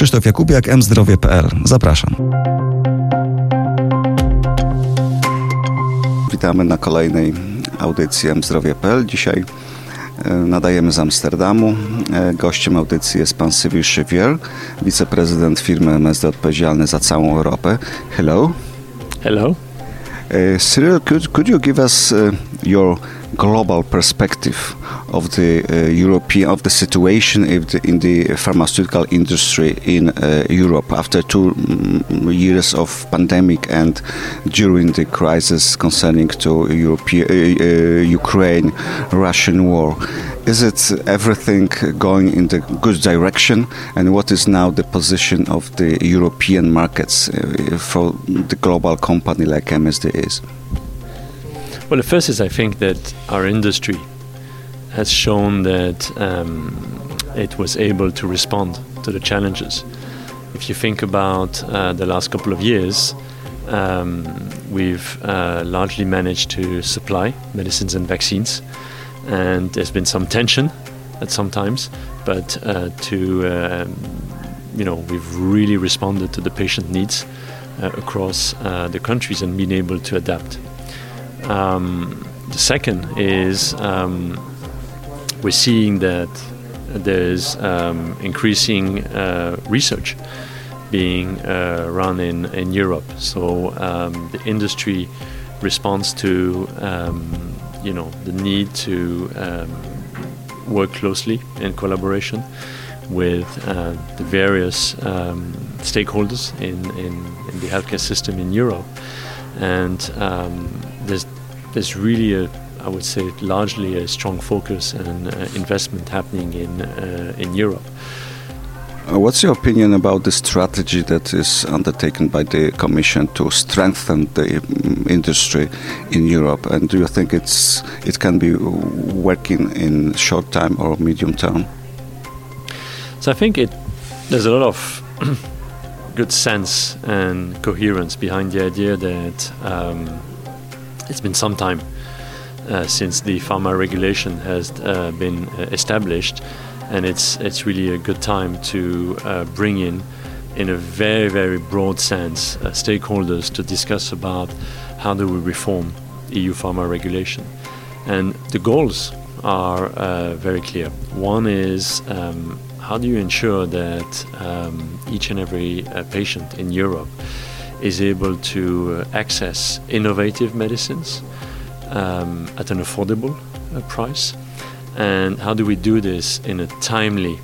Krzysztof Jakubiak, mzdrowie.pl. Zapraszam. Witamy na kolejnej audycji mzdrowie.pl. Dzisiaj e, nadajemy z Amsterdamu. E, gościem audycji jest pan Cyril Chevier, wiceprezydent firmy MSD odpowiedzialny za całą Europę. Hello. Hello. Uh, Cyril, could, could you give us uh, your global perspective of the uh, European of the situation the, in the pharmaceutical industry in uh, Europe after two mm, years of pandemic and during the crisis concerning to European, uh, uh, Ukraine Russian war. Is it everything going in the good direction? And what is now the position of the European markets uh, for the global company like MSD is? Well, the first is I think that our industry has shown that um, it was able to respond to the challenges. If you think about uh, the last couple of years, um, we've uh, largely managed to supply medicines and vaccines, and there's been some tension at some times, but uh, to um, you know we've really responded to the patient needs uh, across uh, the countries and been able to adapt. Um, the second is um, we're seeing that there's um, increasing uh, research being uh, run in, in Europe. So um, the industry responds to um, you know the need to um, work closely in collaboration with uh, the various stakeholders in, in, in, the healthcare system in Europe and um, there's there's really a I would say largely a strong focus and uh, investment happening in uh, in Europe. Uh, what's your opinion about the strategy that is undertaken by the Commission to strengthen the um, industry in Europe? And do you think it's it can be working in short time or medium term? So I think it there's a lot of good sense and coherence behind the idea that um, it's been some time uh, since the pharma regulation has uh, been uh, established, and it's it's really a good time to uh, bring in, in a very very broad sense, uh, stakeholders to discuss about how do we reform EU pharma regulation, and the goals are very clear. One is um, how do you ensure that um, each and every uh, patient in Europe is able to uh, access innovative medicines um, at an affordable uh, price? And how do we do this in a timely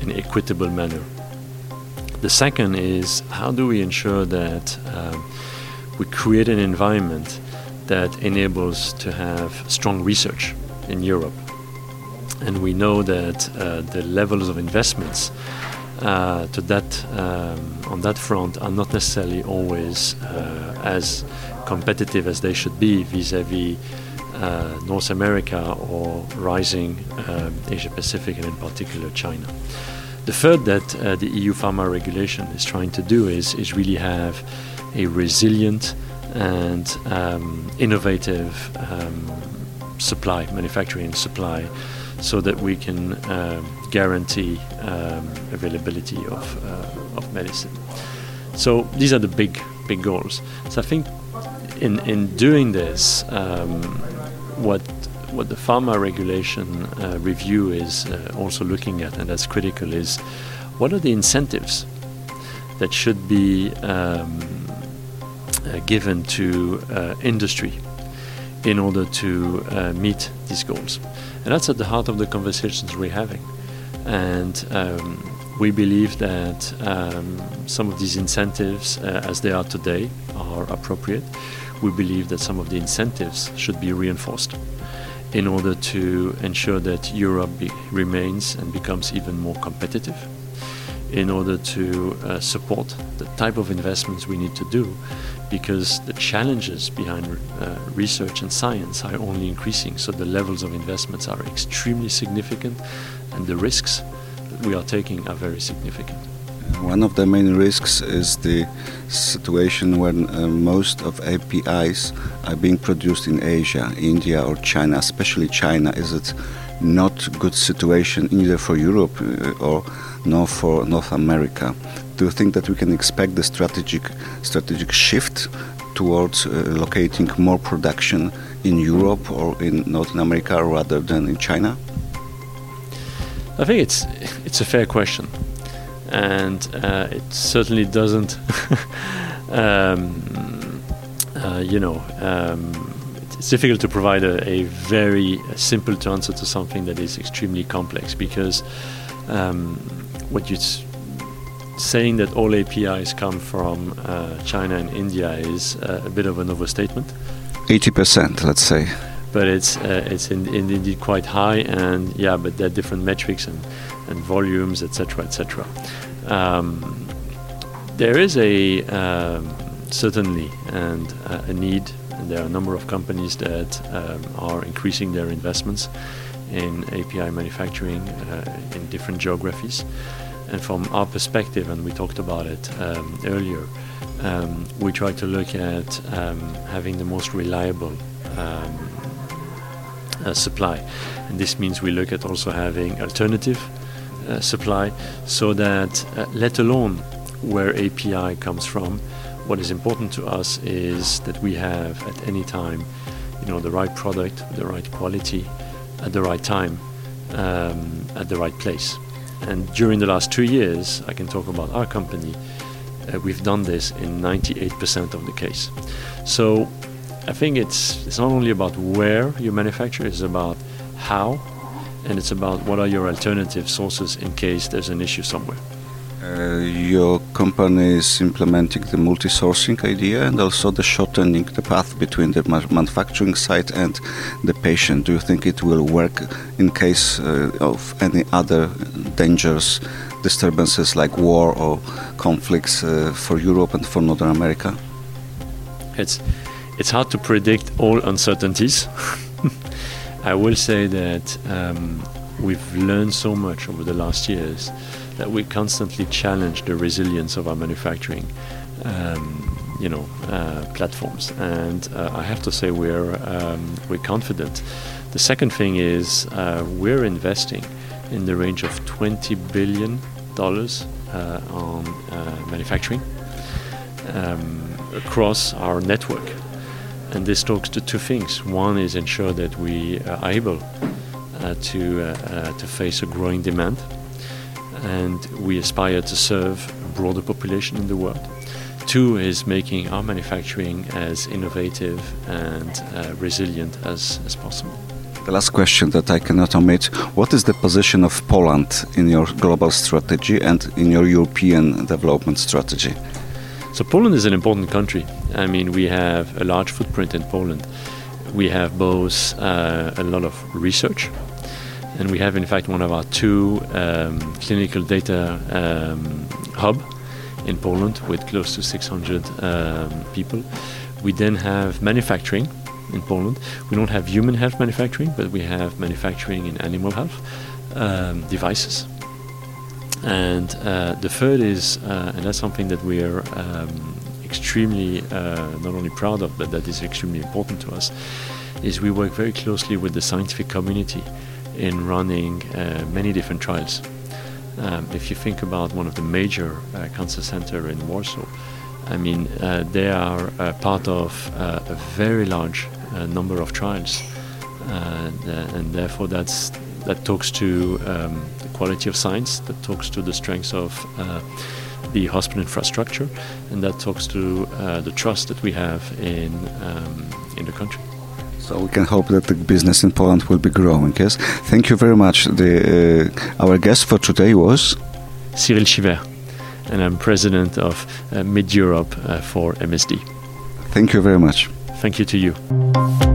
and equitable manner? The second is how do we ensure that um, we create an environment that enables to have strong research in Europe and we know that uh, the levels of investments uh, to that um, on that front are not necessarily always uh, as competitive as they should be vis-à-vis uh, North America or rising um, Asia Pacific and in particular China. The third that uh, the EU pharma regulation is trying to do is, is really have a resilient and um, innovative um, supply, manufacturing supply so that we can um, guarantee um, availability of, uh, of medicine. So these are the big big goals. So I think in in doing this, um, what what the pharma regulation uh, review is uh, also looking at, and that's critical, is what are the incentives that should be um, uh, given to uh, industry in order to uh, meet these goals. And that's at the heart of the conversations we're having. And um, we believe that um, some of these incentives, uh, as they are today, are appropriate. We believe that some of the incentives should be reinforced in order to ensure that Europe be, remains and becomes even more competitive, in order to uh, support the type of investments we need to do because the challenges behind uh, research and science are only increasing. So the levels of investments are extremely significant, and the risks that we are taking are very significant. One of the main risks is the situation when uh, most of APIs are being produced in Asia, India, or China, especially China. Is it not good situation either for Europe uh, or nor for North America. Do you think that we can expect the strategic strategic shift towards uh, locating more production in Europe or in North America rather than in China? I think it's it's a fair question, and uh, it certainly doesn't. um, uh, you know, um, it's difficult to provide a, a very simple answer to something that is extremely complex because um, what you're saying that all APIs come from uh, China and India is uh, a bit of an overstatement. 80%, let's say. But it's uh, it's in, in indeed quite high, and yeah, but there are different metrics and, and volumes, etc., etc. Um, there is a um, certainly and uh, a need there are a number of companies that um, are increasing their investments in API manufacturing uh, in different geographies. And from our perspective, and we talked about it um, earlier, um, we try to look at um, having the most reliable um, uh, supply. And this means we look at also having alternative uh, supply so that, uh, let alone where API comes from, what is important to us is that we have at any time, you know, the right product, the right quality, at the right time, um, at the right place. And during the last two years, I can talk about our company. Uh, we've done this in 98% of the case. So I think it's it's not only about where you manufacture; it's about how, and it's about what are your alternative sources in case there's an issue somewhere. Uh, your company is implementing the multi-sourcing idea and also the shortening the path between the manufacturing site and the patient. Do you think it will work in case uh, of any other dangers, disturbances like war or conflicts uh, for Europe and for Northern America? It's it's hard to predict all uncertainties. I will say that um, we've learned so much over the last years that we constantly challenge the resilience of our manufacturing, um, you know, uh, platforms. And uh, I have to say we're um, we're confident. The second thing is uh, we're investing in the range of 20 billion dollars uh, on uh, manufacturing um, across our network. And this talks to two things. One is ensure that we are able uh, to to face a growing demand and we aspire to serve a broader population in the world. Two is making our manufacturing as innovative and uh, resilient as, as possible. The last question that I cannot omit What is the position of Poland in your global strategy and in your European development strategy? So, Poland is an important country. I mean, we have a large footprint in Poland. We have both uh, a lot of research and we have in fact one of our two um, clinical data um, hub in Poland with close to 600 um, people. We then have manufacturing in Poland. We don't have human health manufacturing, but we have manufacturing in animal health um, devices. And uh, the third is, uh, and that's something that we are um, extremely uh, not only proud of, but that is extremely important to us, is we work very closely with the scientific community in running uh, many different trials. Um, if you think about one of the major uh, cancer centers in Warsaw, I mean, uh, they are uh, part of uh, a very large uh, number of trials, and, and, therefore that's that talks to um, the quality of science, that talks to the strengths of the hospital infrastructure, and that talks to the trust that we have in um, in the country. So we can hope that the business in Poland will be growing. Yes. Thank you very much. The, uh, our guest for today was Cyril Schiever, and I'm president of uh, Mid Europe uh, for MSD. Thank you very much. Thank you to you.